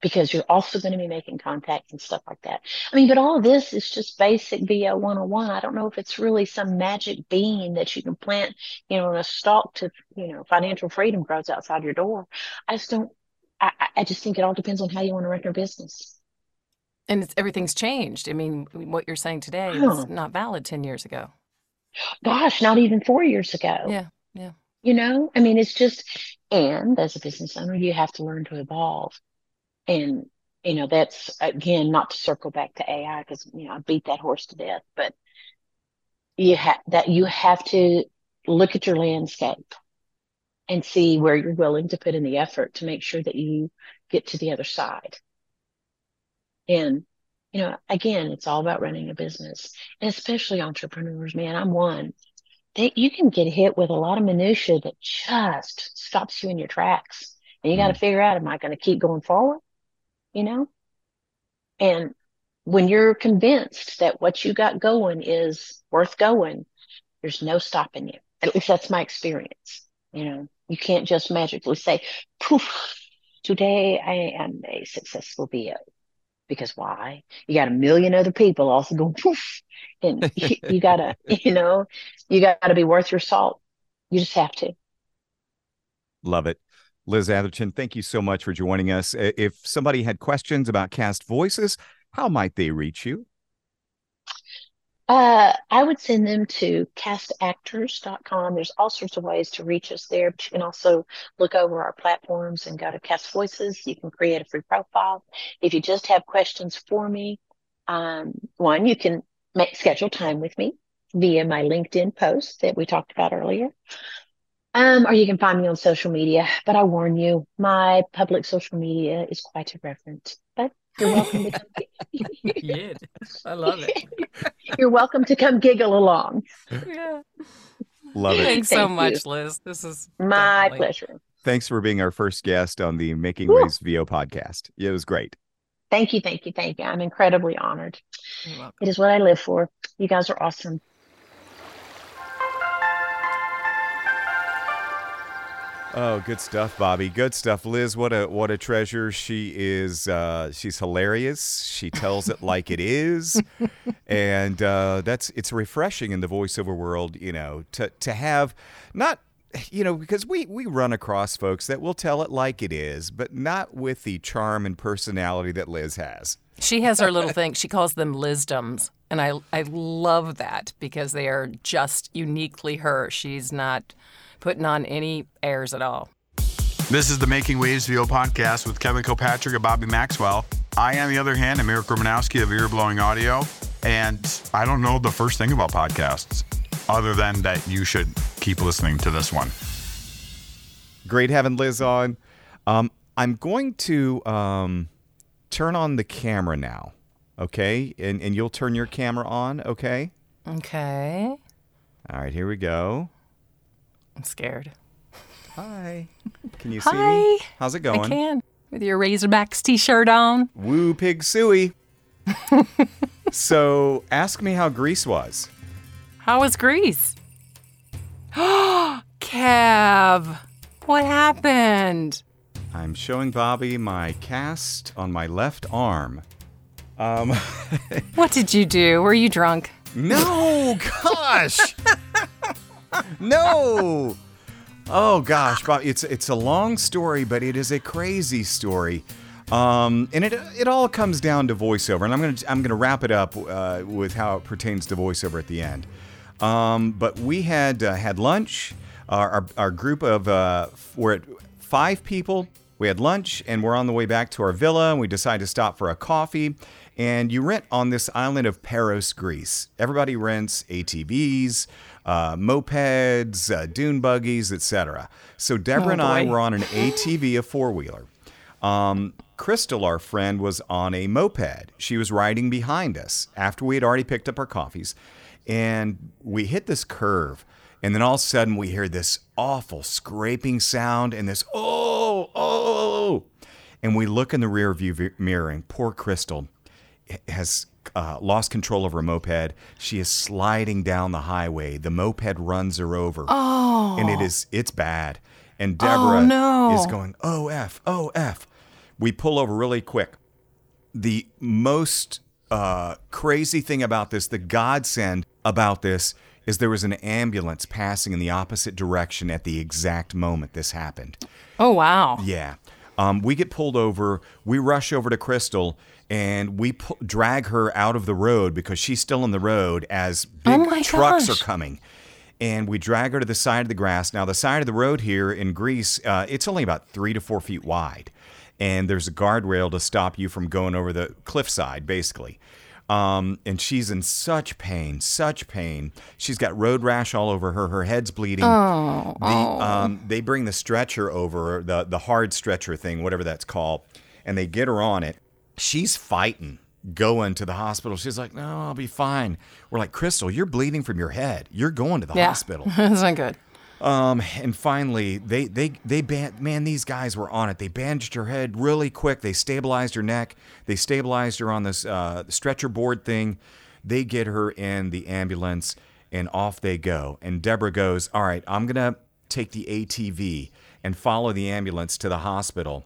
because you're also going to be making contacts and stuff like that. I mean, but all this is just basic VO 101. I don't know if it's really some magic bean that you can plant, you know, in a stalk to, you know, financial freedom grows outside your door. I just don't, I, I- I just think it all depends on how you want to run your business. And it's, everything's changed. I mean, what you're saying today Huh. is not valid 10 years ago. Gosh, not even four years ago. Yeah. Yeah. You know, I mean, it's just, and as a business owner, you have to learn to evolve. And, you know, that's again, not to circle back to AI because, you know, I beat that horse to death, but you have that you have to look at your landscape and see where you're willing to put in the effort to make sure that you get to the other side. And, you know, again, it's all about running a business and especially entrepreneurs, man. I'm one. they, you can get hit with a lot of minutia that just stops you in your tracks. And you got to mm-hmm. figure out, am I going to keep going forward? You know? And when you're convinced that what you got going is worth going, there's no stopping you. At least that's my experience. You know, you can't just magically say, poof, today I am a successful VO. Because why? You got a million other people also going poof. And you, you gotta, you know, you gotta be worth your salt. You just have to. Love it. Liz Atherton, thank you so much for joining us. If somebody had questions about Cast Voices, how might they reach you? Uh, I would send them to castactors.com. There's all sorts of ways to reach us there, but you can also look over our platforms and go to Cast Voices. You can create a free profile. If you just have questions for me, um, one, you can make schedule time with me via my LinkedIn post that we talked about earlier. Um, or you can find me on social media, but I warn you, my public social media is quite irreverent. But you're welcome to come. yeah, I love it. You're welcome to come giggle along. Yeah. Love it. Thanks so much, you. Liz. This is My definitely- pleasure. Thanks for being our first guest on the Making Woo. Waves VO podcast. It was great. Thank you, thank you, thank you. I'm incredibly honored. You're welcome. It is what I live for. You guys are awesome. Oh, good stuff, Bobbi. Good stuff, Liz. What a what a treasure. She is. Uh, she's hilarious. She tells it like it is, and uh, that's it's refreshing in the voiceover world. You know, to to have not. You know, because we, we run across folks that will tell it like it is, but not with the charm and personality that Liz has. She has her little thing. She calls them Lizdoms. And I, I love that because they are just uniquely her. She's not putting on any airs at all. This is the Making Wavs VO podcast with Kevin Kilpatrick and Bobbi Maxwell. I, on the other hand, am Eric Romanowski of Ear Blowing Audio, and I don't know the first thing about podcasts other than that you should keep listening to this one. Great having Liz on. Um, I'm going to um, turn on the camera now, okay? And, and you'll turn your camera on, okay? Okay. All right, here we go. I'm scared. Hi. Can you see Hi. me? How's it going? I can. With your Razorbacks t shirt on. Woo pig suey. so ask me how Greece was. How was Greece? Kev, what happened? I'm showing Bobbi my cast on my left arm. Um, What did you do? Were you drunk? no, gosh, no. Oh gosh, Bob, it's it's a long story, but it is a crazy story. Um, and it it all comes down to voiceover, and I'm gonna I'm gonna wrap it up uh, with how it pertains to voiceover at the end. Um, but we had uh, had lunch. Our, our, group of uh, we're at five people. We had lunch, and we're on the way back to our villa. And we decide to stop for a coffee. And you rent on this island of Paros, Greece. Everybody rents ATVs, uh, mopeds, uh, dune buggies, etc. So Deborah Oh, and I were on an ATV, a four wheeler. Um, Crystal, our friend, was on a moped. She was riding behind us after we had already picked up our coffees. And we hit this curve. And then all of a sudden, we hear this awful scraping sound and this, oh, oh. And we look in the rear view mirror, and poor Crystal has uh, lost control of her moped. She is sliding down the highway. The moped runs her over. Oh. And it is, it's bad. And Deborah no. is going, oh, F, oh, F. We pull over really quick. The most uh, crazy thing about this, the godsend about this, is there was an ambulance passing in the opposite direction at the exact moment this happened. Oh, wow. Yeah. Um, we get pulled over. We rush over to Crystal and we pu- drag her out of the road because she's still in the road as big Oh trucks gosh. are coming. And we drag her to the side of the grass. Now, the side of the road here in Greece, uh, it's only about three to four feet wide. And there's a guardrail to stop you from going over the cliffside, basically. Um, and she's in such pain, such pain. She's got road rash all over her. Her head's bleeding. Oh, The, um, they bring the stretcher over, the the hard stretcher thing, whatever that's called, and they get her on it. She's fighting. going to the hospital. She's like, no, I'll be fine. We're like, Crystal, you're bleeding from your head. You're going to the yeah. hospital. That's not good. Um, and finally, they they they band man, these guys were on it. They bandaged her head really quick. They stabilized her neck. They stabilized her on this uh, stretcher board thing. They get her in the ambulance, and off they go. And Deborah goes, "All right, I'm gonna take the ATV and follow the ambulance to the hospital.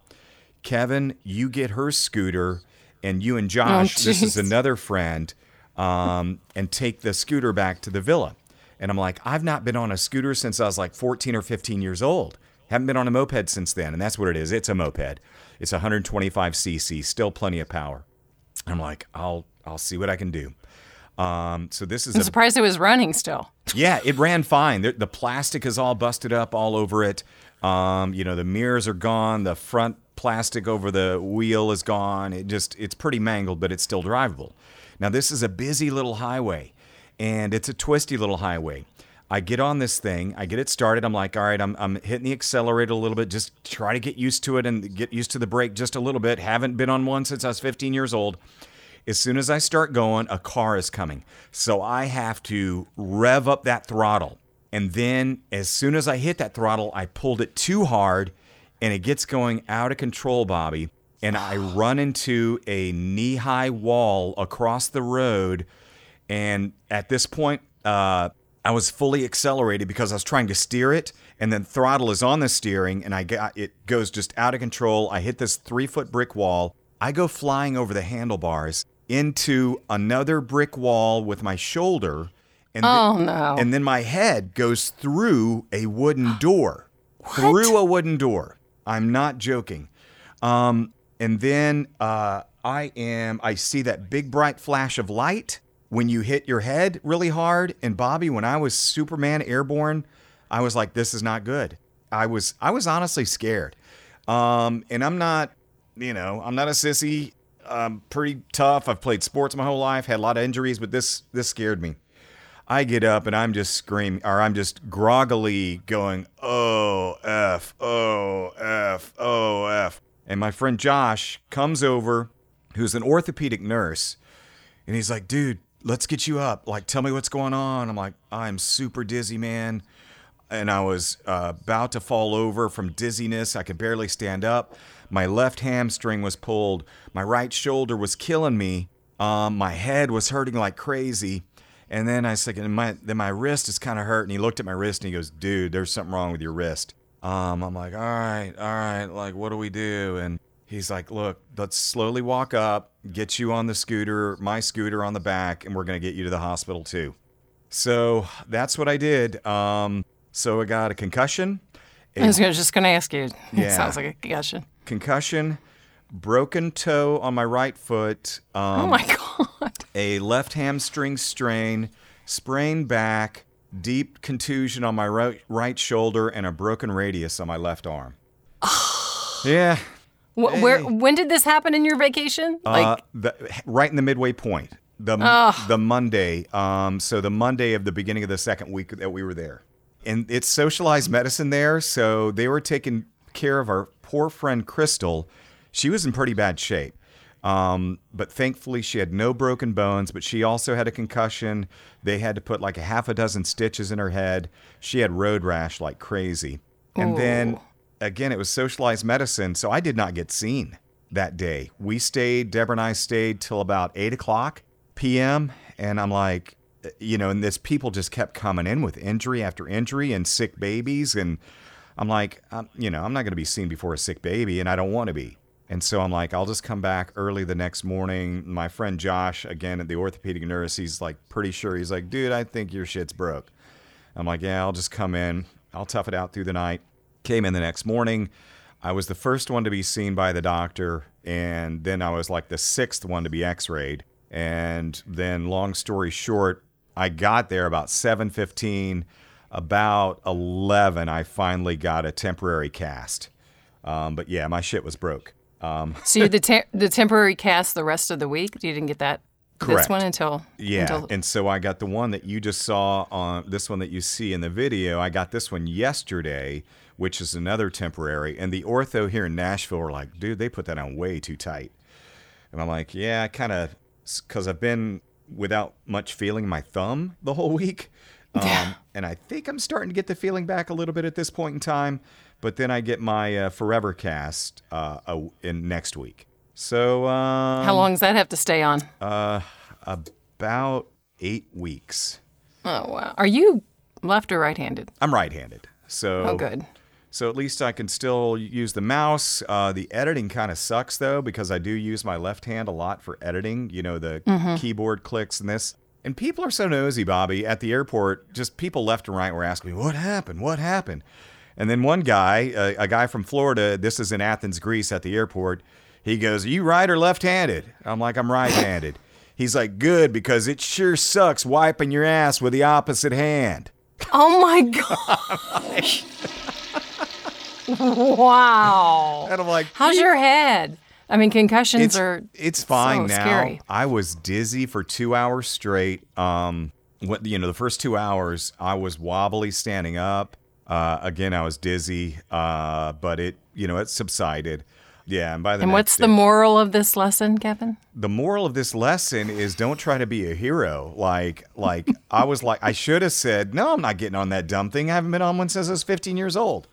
Kevin, you get her scooter, and you and Josh, this is another friend, um, and take the scooter back to the villa." And I'm like, I've not been on a scooter since I was like 14 or 15 years old. Haven't been on a moped since then. And that's what it is. It's a moped. It's 125 cc, still plenty of power. I'm like, I'll I'll see what I can do. Um, so this is I'm a surprised it was running still. yeah, it ran fine. The, the plastic is all busted up all over it. Um, you know, the mirrors are gone. The front plastic over the wheel is gone. It just it's pretty mangled, but it's still drivable. Now this is a busy little highway, and it's a twisty little highway. I get on this thing, I get it started. I'm like, all right, I'm, I'm hitting the accelerator a little bit, just try to get used to it and get used to the brake just a little bit. Haven't been on one since I was 15 years old. As soon as I start going, a car is coming. So I have to rev up that throttle. And then as soon as I hit that throttle, I pulled it too hard and it gets going out of control, Bobbi. And I run into a knee high wall across the road. And at this point, uh, I was fully accelerated because I was trying to steer it, and then throttle is on the steering, and I got it goes just out of control. I hit this three foot brick wall. I go flying over the handlebars into another brick wall with my shoulder, and Oh, then, no. and then my head goes through a wooden door, through a wooden door. I'm not joking. Um, and then uh, I am. I see that big bright flash of light when you hit your head really hard. And Bobbi, when I was Superman airborne, I was like, "This is not good." I was. I was honestly scared. Um, and I'm not. You know, I'm not a sissy. I'm pretty tough. I've played sports my whole life. Had a lot of injuries, but this this scared me. I get up and I'm just screaming, or I'm just groggily going, oh, F, oh, F, oh, F. And my friend Josh comes over, who's an orthopedic nurse, and he's like, dude, let's get you up. Like, tell me what's going on. I'm like, I'm super dizzy, man. And I was uh, about to fall over from dizziness. I could barely stand up. My left hamstring was pulled. My right shoulder was killing me. Um, my head was hurting like crazy. And then I was and my then my wrist is kind of hurt. And he looked at my wrist and he goes, "Dude, there's something wrong with your wrist." Um, I'm like, "All right, all right. Like, what do we do?" And he's like, "Look, let's slowly walk up, get you on the scooter, my scooter on the back, and we're gonna get you to the hospital too." So that's what I did. Um, so I got a concussion, a I was just going to ask you. It Yeah. sounds like a concussion. concussion, broken toe on my right foot. Um, oh my god. a left hamstring strain, sprained back, deep contusion on my right, right shoulder, and a broken radius on my left arm. yeah. Wh- Where? When did this happen in your vacation? Like, uh, the, right in the midway point. The, the Monday. Um, so the Monday of the beginning of the second week that we were there. And it's socialized medicine there. So they were taking care of our poor friend Crystal. She was in pretty bad shape. Um, but thankfully, she had no broken bones, but she also had a concussion. They had to put like a half a dozen stitches in her head. She had road rash like crazy. And then again, it was socialized medicine. So I did not get seen that day. We stayed, Deborah and I stayed till about 8 o'clock p.m. And I'm like, you know, and this people just kept coming in with injury after injury and sick babies. And I'm like, I'm, you know, I'm not going to be seen before a sick baby, and I don't want to be. And so I'm like, I'll just come back early the next morning. My friend Josh, again at the orthopedic nurse, he's like pretty sure. He's like, dude, I think your shit's broke. I'm like, yeah, I'll just come in. I'll tough it out through the night. Came in the next morning. I was the first one to be seen by the doctor, and then I was like the sixth one to be x-rayed. And then long story short, I got there about 7:15. About 11, I finally got a temporary cast. Um, but yeah, my shit was broke. Um, so you the te- the temporary cast the rest of the week. You didn't get that Correct. this one until Yeah, Until, and so I got the one that you just saw on this one that you see in the video. I got this one yesterday, which is another temporary. And the ortho here in Nashville were like, dude, they put that on way too tight. And I'm like, yeah, I kind of, because I've been without much feeling my thumb the whole week. Um, and I think I'm starting to get the feeling back a little bit at this point in time. But then I get my uh, Forever cast uh, in next week. So um, How long does that have to stay on? Uh, about eight weeks. Oh, wow. Are you left or right handed? I'm right-handed, so Oh, good. So at least I can still use the mouse. Uh, the editing kind of sucks though because I do use my left hand a lot for editing. You know the keyboard clicks and this. And people are so nosy, Bobbi. At the airport, just people left and right were asking me, "What happened? What happened?" And then one guy, a, a guy from Florida, this is in Athens, Greece, at the airport. He goes, "Are you right or left-handed?" I'm like, "I'm right-handed." He's like, "Good because it sure sucks wiping your ass with the opposite hand." Oh, my gosh. wow. And I'm like, How's your head? I mean, concussions it's, are. it's fine so now. scary. I was dizzy for two hours straight. Um, what you know, the first two hours I was wobbly standing up. Uh, again, I was dizzy, uh, but it you know it subsided. Yeah, and by the And what's the moral of this lesson, Kevin? the moral of this lesson is don't try to be a hero. Like like I was like I should have said no. I'm not getting on that dumb thing. I haven't been on one since I was 15 years old.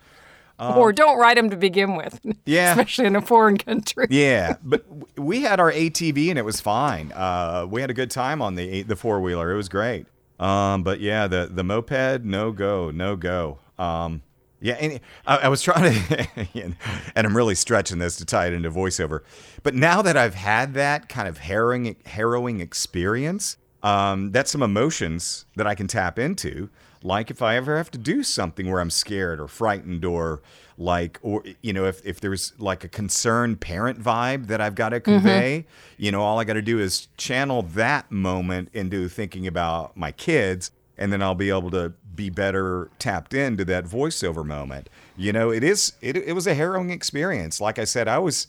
or don't write them to begin with. Um, Yeah. Especially in a foreign country. Yeah, but we had our ATV and it was fine. Uh, we had a good time on the the four wheeler. It was great. Um, but yeah, the the moped, no go, no go. Um, yeah, and I, I was trying to, and I'm really stretching this to tie it into voiceover. But now that I've had that kind of harrowing harrowing experience, um, that's some emotions that I can tap into. Like if I ever have to do something where I'm scared or frightened or like or you know if, if there's like a concerned parent vibe that I've got to convey, you know all I got to do is channel that moment into thinking about my kids and then I'll be able to be better tapped into that voiceover moment. You know, it is it, it was a harrowing experience. Like I said, I was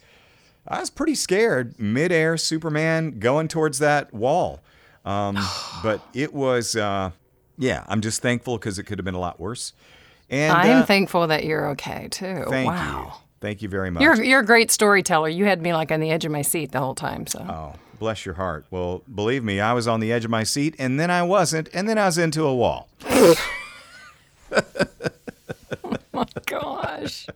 I was pretty scared midair Superman going towards that wall. Um, but it was uh, yeah, I'm just thankful because it could have been a lot worse. And I am uh, thankful that you're okay too. thank wow. you. Thank you very much. You're you're a great storyteller. You had me like on the edge of my seat the whole time. So Oh, bless your heart. Well, believe me, I was on the edge of my seat, and then I wasn't, and then I was into a wall. Oh my gosh.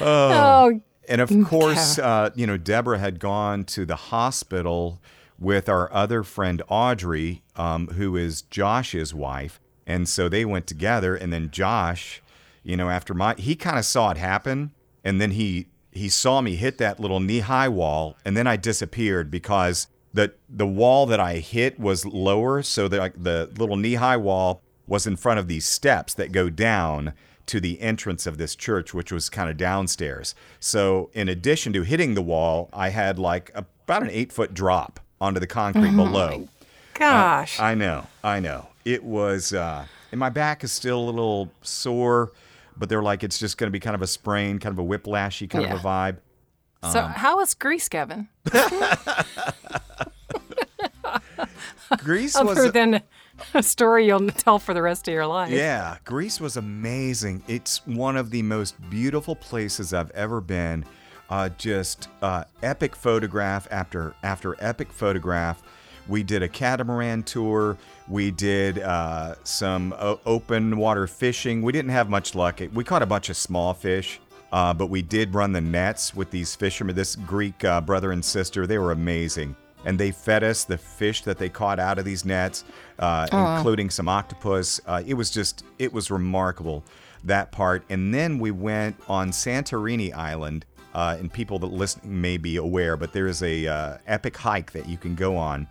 oh, And of course, uh, you know, Deborah had gone to the hospital with our other friend Audrey, um, who is Josh's wife, and so they went together. And then Josh, you know, after my he kind of saw it happen, and then he he saw me hit that little knee high wall, and then I disappeared because the the wall that I hit was lower, so the like the little knee high wall was in front of these steps that go down to the entrance of this church, which was kind of downstairs. So, in addition to hitting the wall, I had like about an eight foot drop onto the concrete below. gosh. I know, I know. It was, uh, and my back is still a little sore, but they're like, it's just going to be kind of a sprain, kind of a whiplashy kind of a vibe. so how was Greece, Kevin? Greece was. Other than a story you'll tell for the rest of your life. Yeah, Greece was amazing. It's one of the most beautiful places I've ever been. Uh, just uh, epic photograph after after epic photograph. We did a catamaran tour. We did uh, some o- open water fishing. We didn't have much luck. We caught a bunch of small fish, uh, but we did run the nets with these fishermen. This Greek uh, brother and sister, they were amazing and they fed us the fish that they caught out of these nets, uh, including some octopus. Uh, it was just, it was remarkable that part. And then we went on Santorini Island, uh, and people that listening may be aware, but there is a uh, epic hike that you can go on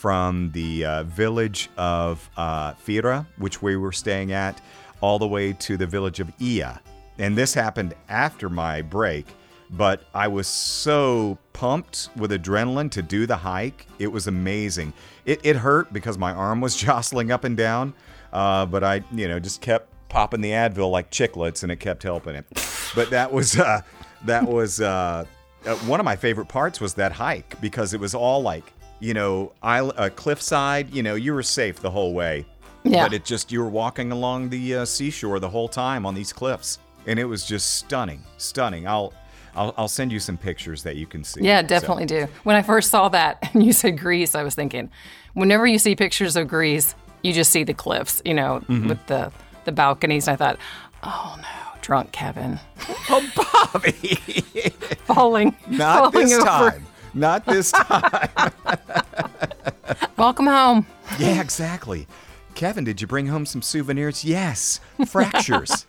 from the uh, village of uh, Fira, which we were staying at, all the way to the village of Oia. And this happened after my break but I was so pumped with adrenaline to do the hike. It was amazing. It, it hurt because my arm was jostling up and down, uh, but I, you know, just kept popping the Advil like chiclets, and it kept helping it. But that was uh, that was uh, uh, one of my favorite parts was that hike because it was all like, you know, isle- uh, cliffside. You know, you were safe the whole way. Yeah. But it just you were walking along the uh, seashore the whole time on these cliffs, and it was just stunning, stunning. I'll I'll, I'll send you some pictures that you can see. Yeah, So- definitely do. When I first saw that and you said Greece, I was thinking, whenever you see pictures of Greece, you just see the cliffs, you know, Mhm. with the the balconies. And I thought, oh no, drunk Kevin. Oh, Bobbi, falling, Not falling this over. time. Not this time. Welcome home. yeah, exactly. Kevin, did you bring home some souvenirs? Yes, fractures.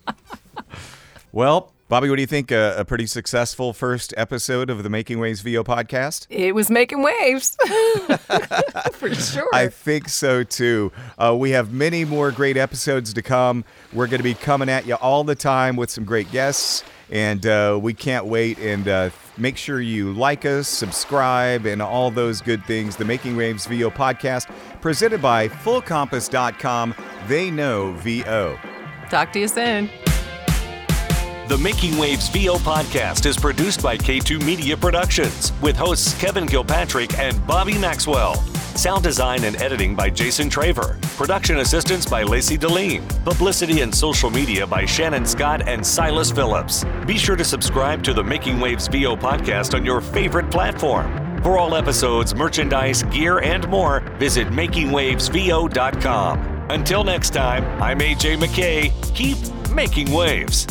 well, Bobbi, what do you think? Uh, a pretty successful first episode of the Making Wavs VO podcast? It was making waves. For sure. I think so too. Uh, we have many more great episodes to come. We're going to be coming at you all the time with some great guests, and uh, we can't wait. And uh, make sure you like us, subscribe, and all those good things. The Making Wavs VO podcast, presented by FullCompass.com. They know VO. Talk to you soon. The Making Wavs VO podcast is produced by K2 Media Productions with hosts Kevin Kilpatrick and Bobbi Maxwell. Sound design and editing by Jason Traver. Production assistance by Lacey Deline. Publicity and social media by Shannon Scott and Silas Phillips. Be sure to subscribe to the Making Wavs VO podcast on your favorite platform. For all episodes, merchandise, gear, and more, visit makingwavsvo.com. Until next time, I'm AJ McKay. Keep making waves.